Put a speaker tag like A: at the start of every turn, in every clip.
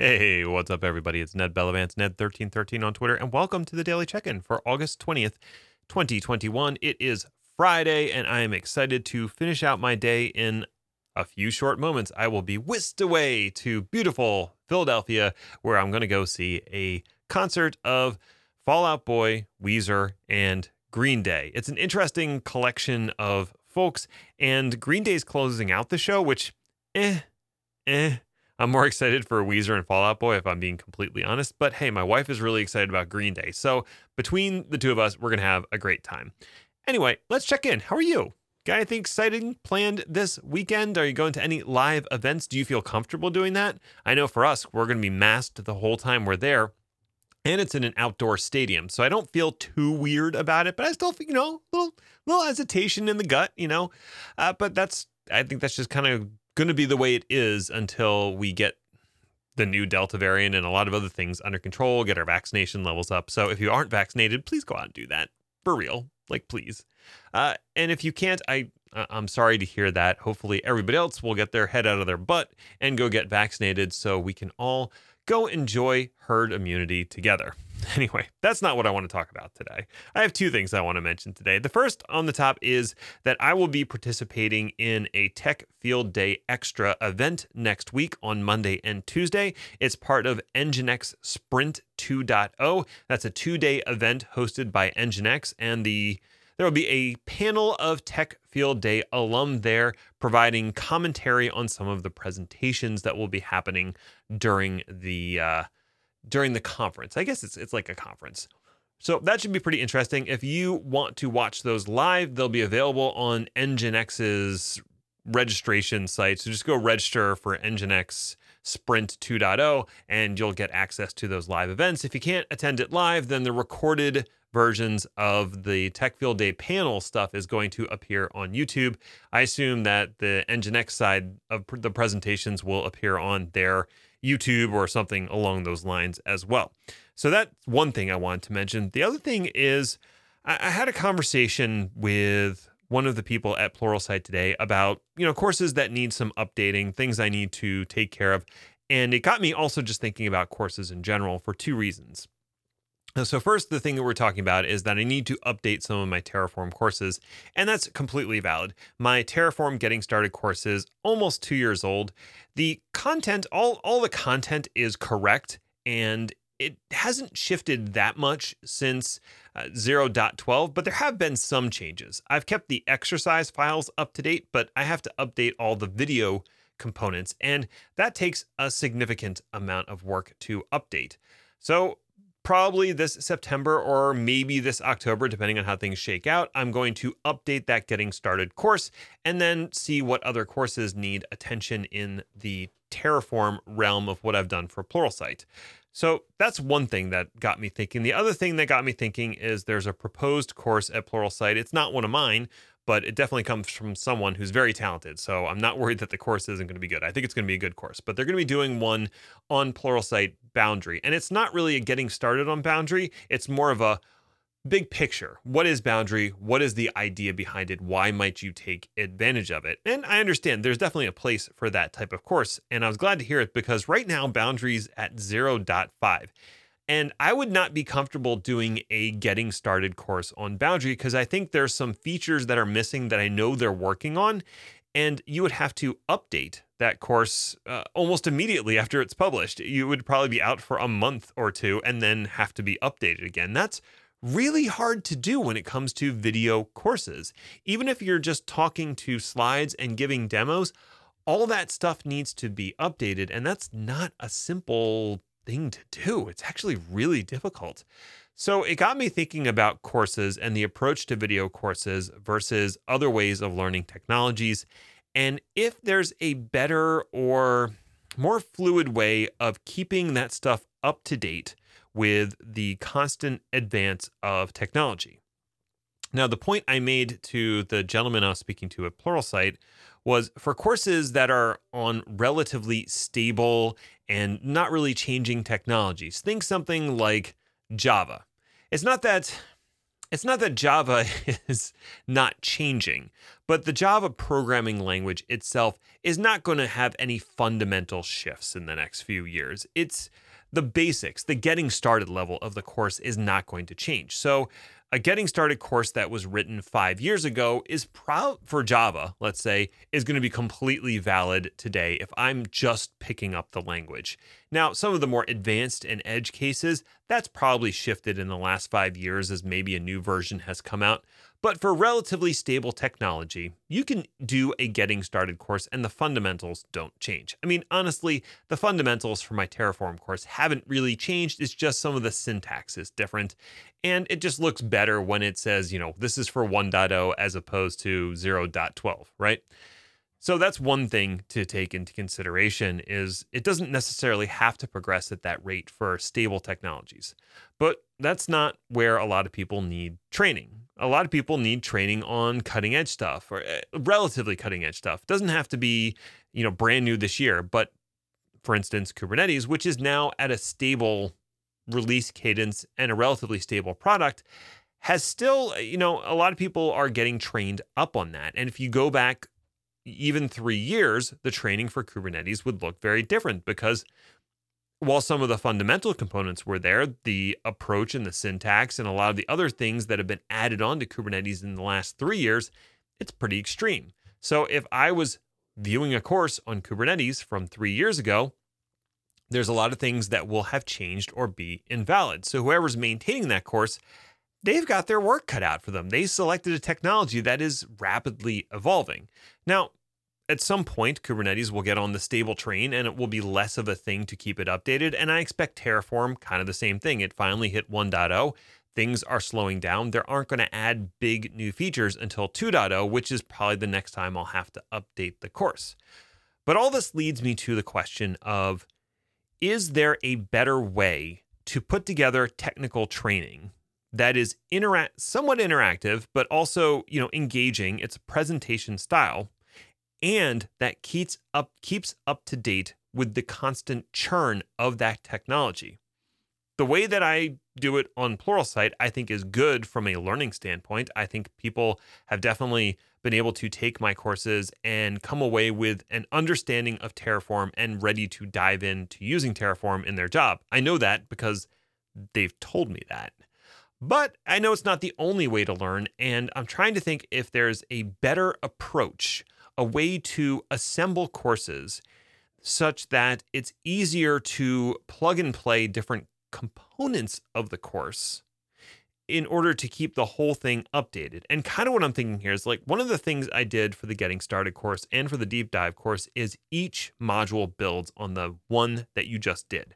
A: Hey, what's up, everybody? It's Ned Bellavance, Ned1313 on Twitter, and welcome to the Daily Check In for August 20th, 2021. It is Friday, and I am excited to finish out my day in a few short moments. I will be whisked away to beautiful Philadelphia, where I'm going to go see a concert of Fall Out Boy, Weezer, and Green Day. It's an interesting collection of folks, and Green Day's closing out the show, which, eh, eh I'm more excited for Weezer and Fall Out Boy, if I'm being completely honest. But hey, my wife is really excited about Green Day. So between the two of us, we're going to have a great time. Anyway, let's check in. How are you? Got anything exciting planned this weekend? Are you going to any live events? Do you feel comfortable doing that? I know for us, we're going to be masked the whole time we're there. And it's in an outdoor stadium. So I don't feel too weird about it, but I still you know, a little, little hesitation in the gut, you know. Uh, but that's, I think that's just kind of going to be the way it is until we get the new Delta variant and a lot of other things under control, get our vaccination levels up. So if you aren't vaccinated, please go out and do that for real. Like, please. Uh, and if you can't, I I'm sorry to hear that. Hopefully, everybody else will get their head out of their butt and go get vaccinated so we can all go enjoy herd immunity together. Anyway, that's not what I want to talk about today. I have two things I want to mention today. The first on the top is that I will be participating in a Tech Field Day Extra event next week on Monday and Tuesday. It's part of Nginx Sprint 2.0. That's a two day event hosted by Nginx, and the there will be a panel of Tech Field Day alum there providing commentary on some of the presentations that will be happening during the uh, during the conference. I guess it's it's like a conference. So that should be pretty interesting. If you want to watch those live, they'll be available on Nginx's registration site. So just go register for Nginx Sprint 2.0 and you'll get access to those live events. If you can't attend it live, then the recorded versions of the Tech Field Day panel stuff is going to appear on YouTube. I assume that the Nginx side of the presentations will appear on their YouTube or something along those lines as well. So that's one thing I wanted to mention. The other thing is I, I had a conversation with one of the people at Pluralsight today about, you know, courses that need some updating, things I need to take care of. And it got me also just thinking about courses in general for two reasons. So, first, the thing that we're talking about is that I need to update some of my Terraform courses, and that's completely valid. My Terraform Getting Started course is almost two years old. The content, all, all the content is correct, and it hasn't shifted that much since uh, 0.12, but there have been some changes. I've kept the exercise files up to date, but I have to update all the video components, and that takes a significant amount of work to update. So, probably this September or maybe this October, depending on how things shake out. I'm going to update that getting started course and then see what other courses need attention in the Terraform realm of what I've done for Pluralsight. So that's one thing that got me thinking. The other thing that got me thinking is there's a proposed course at Pluralsight. It's not one of mine, but it definitely comes from someone who's very talented. So I'm not worried that the course isn't going to be good. I think it's going to be a good course, but they're going to be doing one on Pluralsight Boundary. And it's not really a getting started on Boundary, it's more of a big picture. What is Boundary? What is the idea behind it? Why might you take advantage of it? And I understand there's definitely a place for that type of course. And I was glad to hear it because right now, Boundary's at 0.5. And I would not be comfortable doing a getting started course on Boundary because I think there's some features that are missing that I know they're working on. And you would have to update that course uh, almost immediately after it's published. You would probably be out for a month or two and then have to be updated again. That's really hard to do when it comes to video courses. Even if you're just talking to slides and giving demos, all that stuff needs to be updated. And that's not a simple thing to do. It's actually really difficult. So it got me thinking about courses and the approach to video courses versus other ways of learning technologies. And if there's a better or more fluid way of keeping that stuff up to date with the constant advance of technology. Now, the point I made to the gentleman I was speaking to at Pluralsight was for courses that are on relatively stable and not really changing technologies. Think something like Java. It's not that it's not that Java is not changing, but the Java programming language itself is not going to have any fundamental shifts in the next few years. It's the basics, the getting started level of the course is not going to change. So, a getting started course that was written five years ago is proud for Java, let's say, is going to be completely valid today if I'm just picking up the language. Now, some of the more advanced and edge cases, that's probably shifted in the last five years as maybe a new version has come out. But for relatively stable technology, you can do a getting started course and the fundamentals don't change. I mean, honestly, the fundamentals for my Terraform course haven't really changed. It's just some of the syntax is different. And it just looks better when it says, you know, this is for 1.0 as opposed to 0.12, right? So that's one thing to take into consideration is it doesn't necessarily have to progress at that rate for stable technologies. But that's not where a lot of people need training. A lot of people need training on cutting edge stuff or eh, relatively cutting edge stuff. It doesn't have to be, you know, brand new this year, but for instance, Kubernetes, which is now at a stable release cadence and a relatively stable product, has still, you know, a lot of people are getting trained up on that. And if you go back even three years, the training for Kubernetes would look very different because while some of the fundamental components were there, the approach and the syntax and a lot of the other things that have been added on to Kubernetes in the last three years, it's pretty extreme. So if I was viewing a course on Kubernetes from three years ago, there's a lot of things that will have changed or be invalid. So whoever's maintaining that course, they've got their work cut out for them. They selected a technology that is rapidly evolving. Now, at some point, Kubernetes will get on the stable train and it will be less of a thing to keep it updated. And I expect Terraform, kind of the same thing. It finally hit 1.0. Things are slowing down. There aren't going to add big new features until 2.0, which is probably the next time I'll have to update the course. But all this leads me to the question of is there a better way to put together technical training that is somewhat interactive but also, you know, engaging. It's a presentation style and that keeps up keeps up to date with the constant churn of that technology. The way that I do it on Pluralsight, I think is good from a learning standpoint. I think people have definitely been able to take my courses and come away with an understanding of Terraform and ready to dive into using Terraform in their job. I know that because they've told me that. But I know it's not the only way to learn, and I'm trying to think if there's a better approach a way to assemble courses such that it's easier to plug and play different components of the course in order to keep the whole thing updated. And kind of what I'm thinking here is like one of the things I did for the Getting Started course and for the Deep Dive course is each module builds on the one that you just did.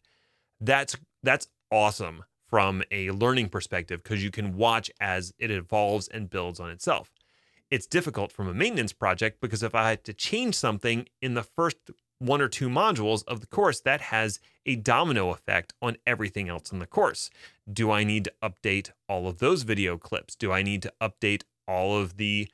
A: That's that's awesome from a learning perspective because you can watch as it evolves and builds on itself it's difficult from a maintenance project because if I had to change something in the first one or two modules of the course, that has a domino effect on everything else in the course. Do I need to update all of those video clips? Do I need to update all of the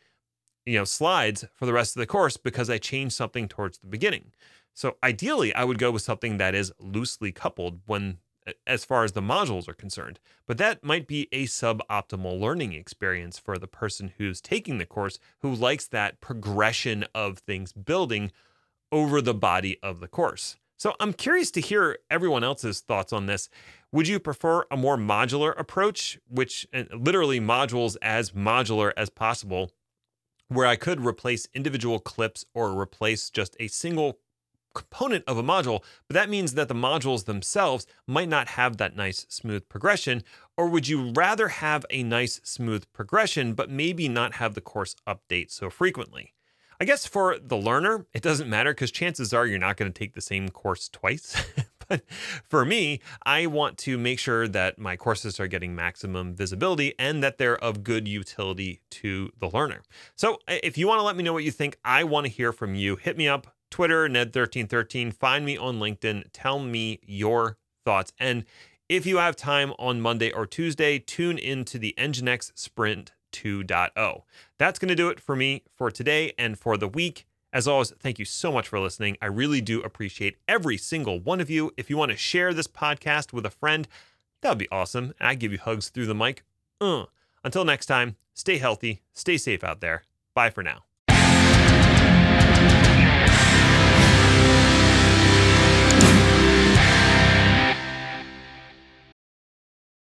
A: you know slides for the rest of the course because I changed something towards the beginning? So ideally, I would go with something that is loosely coupled when as far as the modules are concerned. But that might be a suboptimal learning experience for the person who's taking the course who likes that progression of things building over the body of the course. So I'm curious to hear everyone else's thoughts on this. Would you prefer a more modular approach, which literally modules as modular as possible, where I could replace individual clips or replace just a single component of a module, but that means that the modules themselves might not have that nice smooth progression. Or would you rather have a nice smooth progression, but maybe not have the course update so frequently? I guess for the learner, it doesn't matter because chances are you're not going to take the same course twice. but for me, I want to make sure that my courses are getting maximum visibility and that they're of good utility to the learner. So if you want to let me know what you think, I want to hear from you. Hit me up Twitter, Ned1313. Find me on LinkedIn. Tell me your thoughts. And if you have time on Monday or Tuesday, tune into the Nginx Sprint 2.0. That's going to do it for me for today and for the week. As always, thank you so much for listening. I really do appreciate every single one of you. If you want to share this podcast with a friend, that would be awesome. I give you hugs through the mic. Uh. Until next time, stay healthy, stay safe out there. Bye for now.